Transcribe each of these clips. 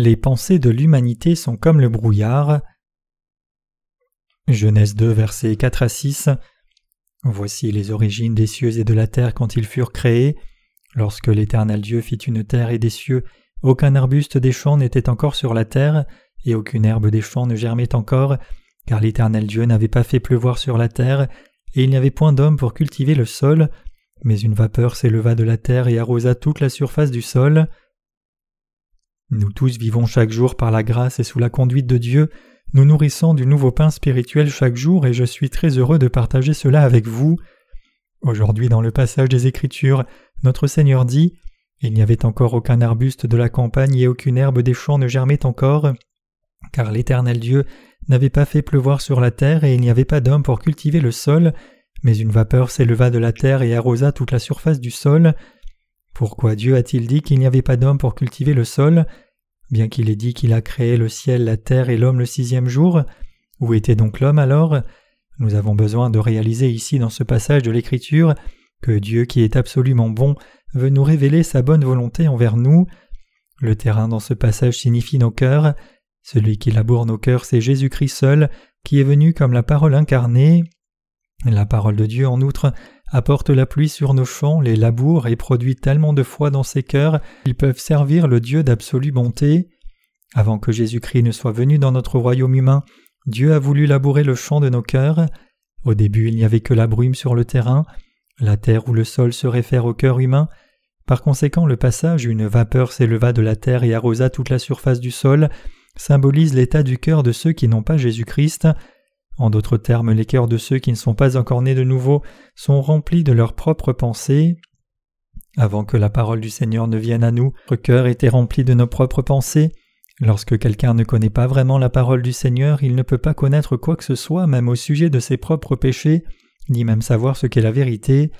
Les pensées de l'humanité sont comme le brouillard. Genèse 2, versets 4 à 6. Voici les origines des cieux et de la terre quand ils furent créés. Lorsque l'Éternel Dieu fit une terre et des cieux, aucun arbuste des champs n'était encore sur la terre, et aucune herbe des champs ne germait encore, car l'Éternel Dieu n'avait pas fait pleuvoir sur la terre, et il n'y avait point d'homme pour cultiver le sol, mais une vapeur s'éleva de la terre et arrosa toute la surface du sol. Nous tous vivons chaque jour par la grâce et sous la conduite de Dieu, nous nourrissons du nouveau pain spirituel chaque jour et je suis très heureux de partager cela avec vous. Aujourd'hui dans le passage des Écritures, notre Seigneur dit Il n'y avait encore aucun arbuste de la campagne et aucune herbe des champs ne germait encore, car l'Éternel Dieu n'avait pas fait pleuvoir sur la terre et il n'y avait pas d'homme pour cultiver le sol, mais une vapeur s'éleva de la terre et arrosa toute la surface du sol. Pourquoi Dieu a-t-il dit qu'il n'y avait pas d'homme pour cultiver le sol? Bien qu'il ait dit qu'il a créé le ciel, la terre et l'homme le sixième jour, où était donc l'homme alors? Nous avons besoin de réaliser ici dans ce passage de l'Écriture que Dieu qui est absolument bon veut nous révéler sa bonne volonté envers nous. Le terrain dans ce passage signifie nos cœurs. Celui qui laboure nos cœurs, c'est Jésus-Christ seul, qui est venu comme la parole incarnée. La parole de Dieu, en outre, apporte la pluie sur nos champs, les laboure et produit tellement de foi dans ces cœurs qu'ils peuvent servir le Dieu d'absolue bonté. Avant que Jésus-Christ ne soit venu dans notre royaume humain, Dieu a voulu labourer le champ de nos cœurs. Au début, il n'y avait que la brume sur le terrain. La terre ou le sol se réfère au cœur humain. Par conséquent, le passage une vapeur s'éleva de la terre et arrosa toute la surface du sol symbolise l'état du cœur de ceux qui n'ont pas Jésus-Christ. En d'autres termes, les cœurs de ceux qui ne sont pas encore nés de nouveau sont remplis de leurs propres pensées. Avant que la parole du Seigneur ne vienne à nous, notre cœur était rempli de nos propres pensées. Lorsque quelqu'un ne connaît pas vraiment la parole du Seigneur, il ne peut pas connaître quoi que ce soit, même au sujet de ses propres péchés, ni même savoir ce qu'est la vérité.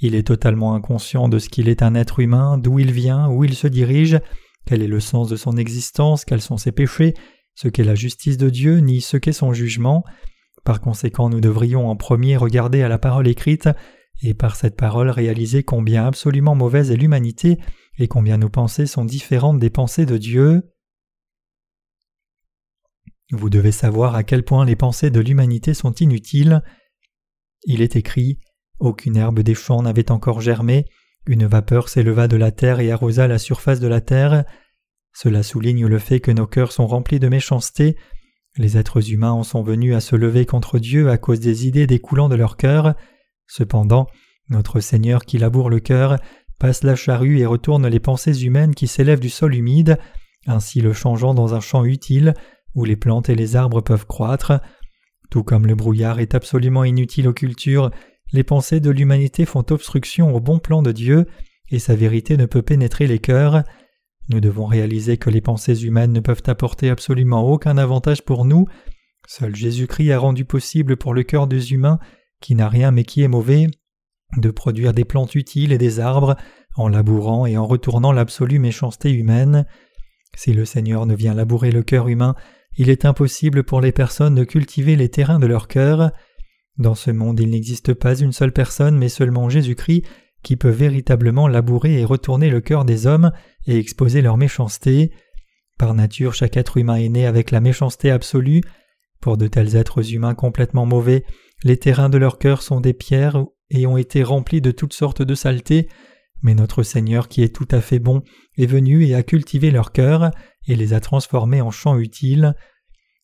Il est totalement inconscient de ce qu'il est un être humain, d'où il vient, où il se dirige, quel est le sens de son existence, quels sont ses péchés, ce qu'est la justice de Dieu, ni ce qu'est son jugement. Par conséquent, nous devrions en premier regarder à la parole écrite, et par cette parole réaliser combien absolument mauvaise est l'humanité, et combien nos pensées sont différentes des pensées de Dieu. Vous devez savoir à quel point les pensées de l'humanité sont inutiles. Il est écrit Aucune herbe des champs n'avait encore germé, une vapeur s'éleva de la terre et arrosa la surface de la terre. Cela souligne le fait que nos cœurs sont remplis de méchanceté, les êtres humains en sont venus à se lever contre Dieu à cause des idées découlant de leur cœur. Cependant, notre Seigneur qui laboure le cœur passe la charrue et retourne les pensées humaines qui s'élèvent du sol humide, ainsi le changeant dans un champ utile où les plantes et les arbres peuvent croître. Tout comme le brouillard est absolument inutile aux cultures, les pensées de l'humanité font obstruction au bon plan de Dieu, et sa vérité ne peut pénétrer les cœurs. Nous devons réaliser que les pensées humaines ne peuvent apporter absolument aucun avantage pour nous. Seul Jésus-Christ a rendu possible pour le cœur des humains, qui n'a rien mais qui est mauvais, de produire des plantes utiles et des arbres, en labourant et en retournant l'absolue méchanceté humaine. Si le Seigneur ne vient labourer le cœur humain, il est impossible pour les personnes de cultiver les terrains de leur cœur. Dans ce monde il n'existe pas une seule personne mais seulement Jésus-Christ qui peut véritablement labourer et retourner le cœur des hommes et exposer leur méchanceté. Par nature, chaque être humain est né avec la méchanceté absolue. Pour de tels êtres humains complètement mauvais, les terrains de leur cœur sont des pierres et ont été remplis de toutes sortes de saletés, mais notre Seigneur qui est tout à fait bon est venu et a cultivé leur cœur et les a transformés en champs utiles.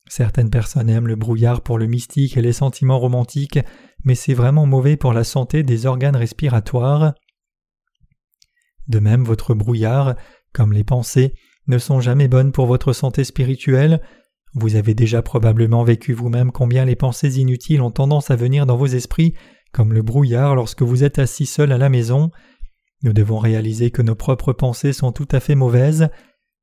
Certaines personnes aiment le brouillard pour le mystique et les sentiments romantiques, mais c'est vraiment mauvais pour la santé des organes respiratoires. De même, votre brouillard, comme les pensées, ne sont jamais bonnes pour votre santé spirituelle. Vous avez déjà probablement vécu vous-même combien les pensées inutiles ont tendance à venir dans vos esprits, comme le brouillard lorsque vous êtes assis seul à la maison. Nous devons réaliser que nos propres pensées sont tout à fait mauvaises.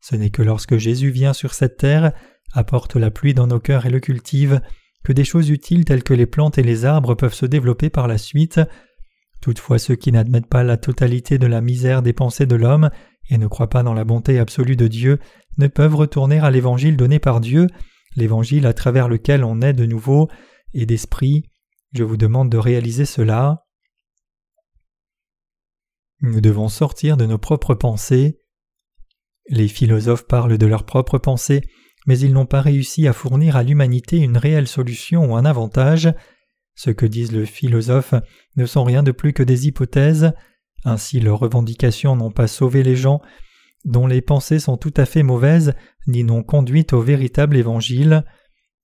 Ce n'est que lorsque Jésus vient sur cette terre apporte la pluie dans nos cœurs et le cultive, que des choses utiles telles que les plantes et les arbres peuvent se développer par la suite. Toutefois ceux qui n'admettent pas la totalité de la misère des pensées de l'homme et ne croient pas dans la bonté absolue de Dieu ne peuvent retourner à l'évangile donné par Dieu, l'évangile à travers lequel on est de nouveau et d'esprit. Je vous demande de réaliser cela. Nous devons sortir de nos propres pensées. Les philosophes parlent de leurs propres pensées, mais ils n'ont pas réussi à fournir à l'humanité une réelle solution ou un avantage. Ce que disent les philosophes ne sont rien de plus que des hypothèses, ainsi leurs revendications n'ont pas sauvé les gens dont les pensées sont tout à fait mauvaises, ni n'ont conduit au véritable évangile.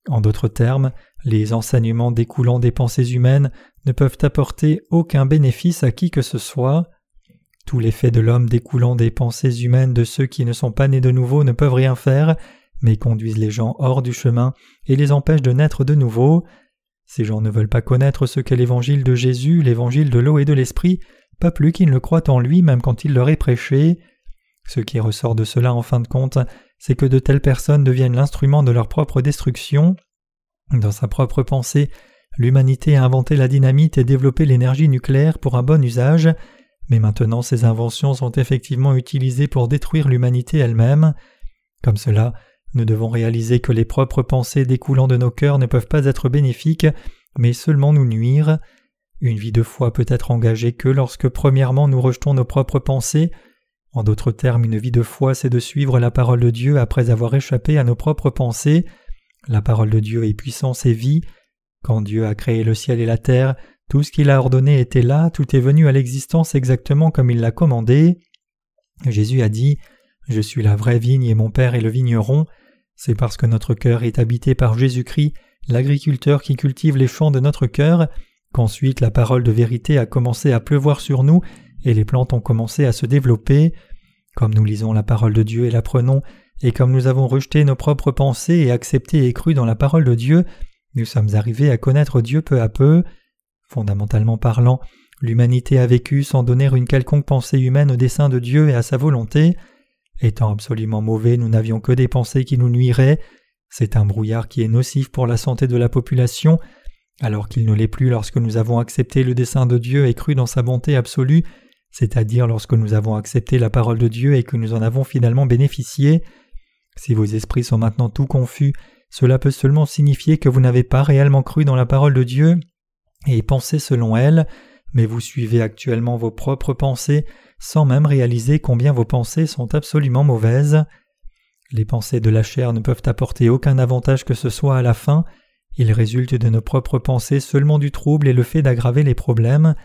En d'autres termes, les enseignements découlant des pensées humaines ne peuvent apporter aucun bénéfice à qui que ce soit. Tous les faits de l'homme découlant des pensées humaines de ceux qui ne sont pas nés de nouveau ne peuvent rien faire, mais conduisent les gens hors du chemin et les empêchent de naître de nouveau. Ces gens ne veulent pas connaître ce qu'est l'évangile de Jésus, l'évangile de l'eau et de l'esprit, pas plus qu'ils ne croient en lui même quand il leur est prêché. Ce qui ressort de cela en fin de compte, c'est que de telles personnes deviennent l'instrument de leur propre destruction. Dans sa propre pensée, l'humanité a inventé la dynamite et développé l'énergie nucléaire pour un bon usage, mais maintenant ces inventions sont effectivement utilisées pour détruire l'humanité elle-même. Comme cela, nous devons réaliser que les propres pensées découlant de nos cœurs ne peuvent pas être bénéfiques, mais seulement nous nuire. Une vie de foi peut être engagée que lorsque premièrement nous rejetons nos propres pensées, en d'autres termes, une vie de foi, c'est de suivre la parole de Dieu après avoir échappé à nos propres pensées. La parole de Dieu est puissance et vie. Quand Dieu a créé le ciel et la terre, tout ce qu'il a ordonné était là, tout est venu à l'existence exactement comme il l'a commandé. Jésus a dit Je suis la vraie vigne et mon Père est le vigneron. C'est parce que notre cœur est habité par Jésus-Christ, l'agriculteur qui cultive les champs de notre cœur, qu'ensuite la parole de vérité a commencé à pleuvoir sur nous et les plantes ont commencé à se développer. Comme nous lisons la parole de Dieu et l'apprenons, et comme nous avons rejeté nos propres pensées et accepté et cru dans la parole de Dieu, nous sommes arrivés à connaître Dieu peu à peu. Fondamentalement parlant, l'humanité a vécu sans donner une quelconque pensée humaine au dessein de Dieu et à sa volonté. Étant absolument mauvais, nous n'avions que des pensées qui nous nuiraient. C'est un brouillard qui est nocif pour la santé de la population, alors qu'il ne l'est plus lorsque nous avons accepté le dessein de Dieu et cru dans sa bonté absolue c'est-à-dire lorsque nous avons accepté la parole de Dieu et que nous en avons finalement bénéficié. Si vos esprits sont maintenant tout confus, cela peut seulement signifier que vous n'avez pas réellement cru dans la parole de Dieu et pensé selon elle, mais vous suivez actuellement vos propres pensées sans même réaliser combien vos pensées sont absolument mauvaises. Les pensées de la chair ne peuvent apporter aucun avantage que ce soit à la fin, il résulte de nos propres pensées seulement du trouble et le fait d'aggraver les problèmes.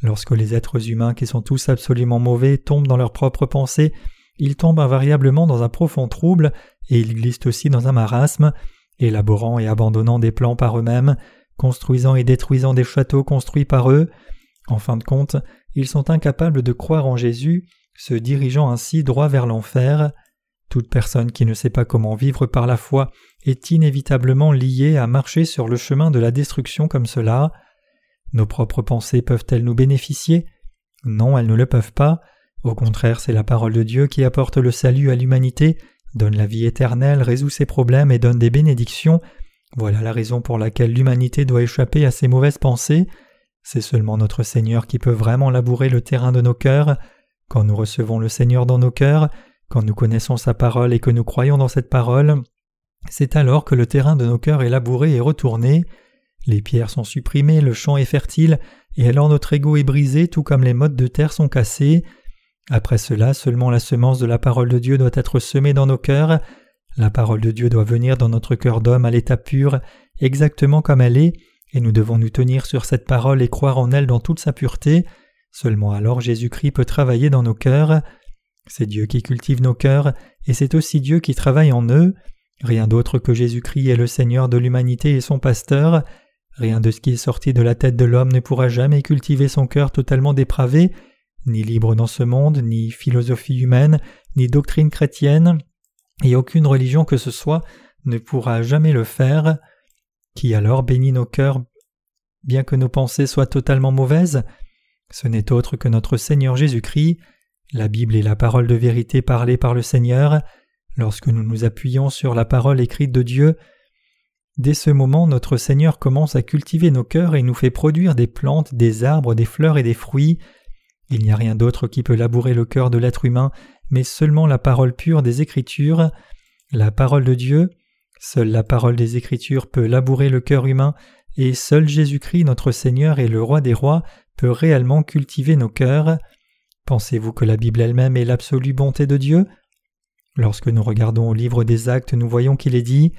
Lorsque les êtres humains qui sont tous absolument mauvais tombent dans leurs propres pensées, ils tombent invariablement dans un profond trouble et ils glissent aussi dans un marasme, élaborant et abandonnant des plans par eux-mêmes, construisant et détruisant des châteaux construits par eux. En fin de compte, ils sont incapables de croire en Jésus, se dirigeant ainsi droit vers l'enfer. Toute personne qui ne sait pas comment vivre par la foi est inévitablement liée à marcher sur le chemin de la destruction comme cela. Nos propres pensées peuvent-elles nous bénéficier? Non, elles ne le peuvent pas. Au contraire, c'est la parole de Dieu qui apporte le salut à l'humanité, donne la vie éternelle, résout ses problèmes et donne des bénédictions. Voilà la raison pour laquelle l'humanité doit échapper à ses mauvaises pensées. C'est seulement notre Seigneur qui peut vraiment labourer le terrain de nos cœurs. Quand nous recevons le Seigneur dans nos cœurs, quand nous connaissons sa parole et que nous croyons dans cette parole, c'est alors que le terrain de nos cœurs est labouré et retourné. Les pierres sont supprimées, le champ est fertile, et alors notre ego est brisé tout comme les mottes de terre sont cassées. Après cela, seulement la semence de la parole de Dieu doit être semée dans nos cœurs. La parole de Dieu doit venir dans notre cœur d'homme à l'état pur, exactement comme elle est, et nous devons nous tenir sur cette parole et croire en elle dans toute sa pureté. Seulement alors Jésus-Christ peut travailler dans nos cœurs. C'est Dieu qui cultive nos cœurs, et c'est aussi Dieu qui travaille en eux. Rien d'autre que Jésus-Christ est le Seigneur de l'humanité et son pasteur. Rien de ce qui est sorti de la tête de l'homme ne pourra jamais cultiver son cœur totalement dépravé, ni libre dans ce monde, ni philosophie humaine, ni doctrine chrétienne, et aucune religion que ce soit ne pourra jamais le faire. Qui alors bénit nos cœurs bien que nos pensées soient totalement mauvaises? Ce n'est autre que notre Seigneur Jésus-Christ. La Bible est la parole de vérité parlée par le Seigneur. Lorsque nous nous appuyons sur la parole écrite de Dieu, Dès ce moment, notre Seigneur commence à cultiver nos cœurs et nous fait produire des plantes, des arbres, des fleurs et des fruits. Il n'y a rien d'autre qui peut labourer le cœur de l'être humain, mais seulement la parole pure des Écritures, la parole de Dieu. Seule la parole des Écritures peut labourer le cœur humain, et seul Jésus-Christ, notre Seigneur et le Roi des rois, peut réellement cultiver nos cœurs. Pensez-vous que la Bible elle-même est l'absolue bonté de Dieu? Lorsque nous regardons au livre des actes, nous voyons qu'il est dit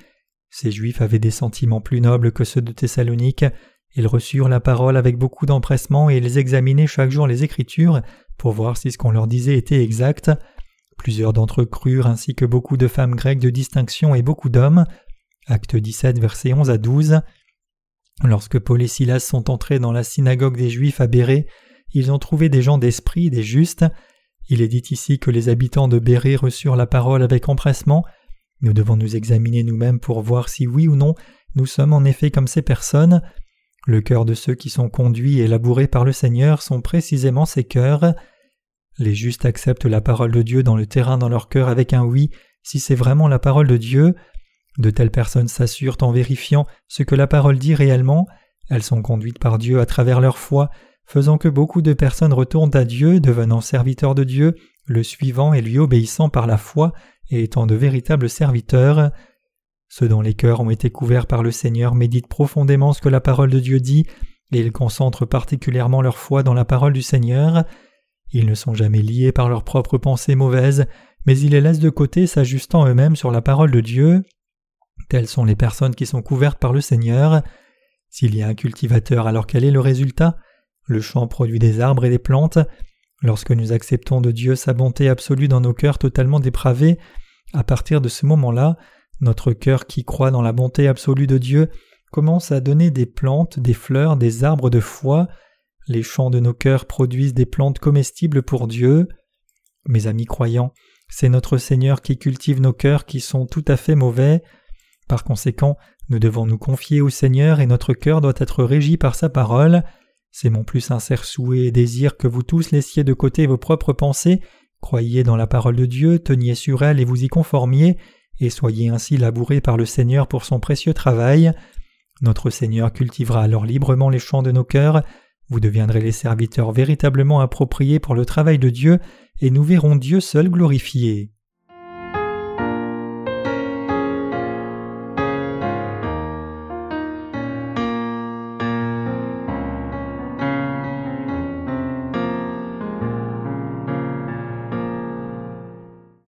Ces Juifs avaient des sentiments plus nobles que ceux de Thessalonique, ils reçurent la parole avec beaucoup d'empressement et ils examinaient chaque jour les Écritures pour voir si ce qu'on leur disait était exact. Plusieurs d'entre eux crurent ainsi que beaucoup de femmes grecques de distinction et beaucoup d'hommes. Acte 17, versets 11 à 12. Lorsque Paul et Silas sont entrés dans la synagogue des Juifs à Bérée, ils ont trouvé des gens d'esprit, des justes. Il est dit ici que les habitants de Bérée reçurent la parole avec empressement. Nous devons nous examiner nous-mêmes pour voir si oui ou non nous sommes en effet comme ces personnes. Le cœur de ceux qui sont conduits et labourés par le Seigneur sont précisément ces cœurs. Les justes acceptent la parole de Dieu dans le terrain dans leur cœur avec un oui si c'est vraiment la parole de Dieu. De telles personnes s'assurent en vérifiant ce que la parole dit réellement, elles sont conduites par Dieu à travers leur foi, faisant que beaucoup de personnes retournent à Dieu, devenant serviteurs de Dieu, le suivant et lui obéissant par la foi et étant de véritables serviteurs. Ceux dont les cœurs ont été couverts par le Seigneur méditent profondément ce que la parole de Dieu dit, et ils concentrent particulièrement leur foi dans la parole du Seigneur. Ils ne sont jamais liés par leurs propres pensées mauvaises, mais ils les laissent de côté s'ajustant eux-mêmes sur la parole de Dieu. Telles sont les personnes qui sont couvertes par le Seigneur. S'il y a un cultivateur, alors quel est le résultat? Le champ produit des arbres et des plantes. Lorsque nous acceptons de Dieu sa bonté absolue dans nos cœurs totalement dépravés, à partir de ce moment-là, notre cœur qui croit dans la bonté absolue de Dieu commence à donner des plantes, des fleurs, des arbres de foi. Les champs de nos cœurs produisent des plantes comestibles pour Dieu. Mes amis croyants, c'est notre Seigneur qui cultive nos cœurs qui sont tout à fait mauvais. Par conséquent, nous devons nous confier au Seigneur et notre cœur doit être régi par sa parole. C'est mon plus sincère souhait et désir que vous tous laissiez de côté vos propres pensées, croyiez dans la parole de Dieu, teniez sur elle et vous y conformiez, et soyez ainsi labourés par le Seigneur pour son précieux travail. Notre Seigneur cultivera alors librement les champs de nos cœurs, vous deviendrez les serviteurs véritablement appropriés pour le travail de Dieu, et nous verrons Dieu seul glorifié.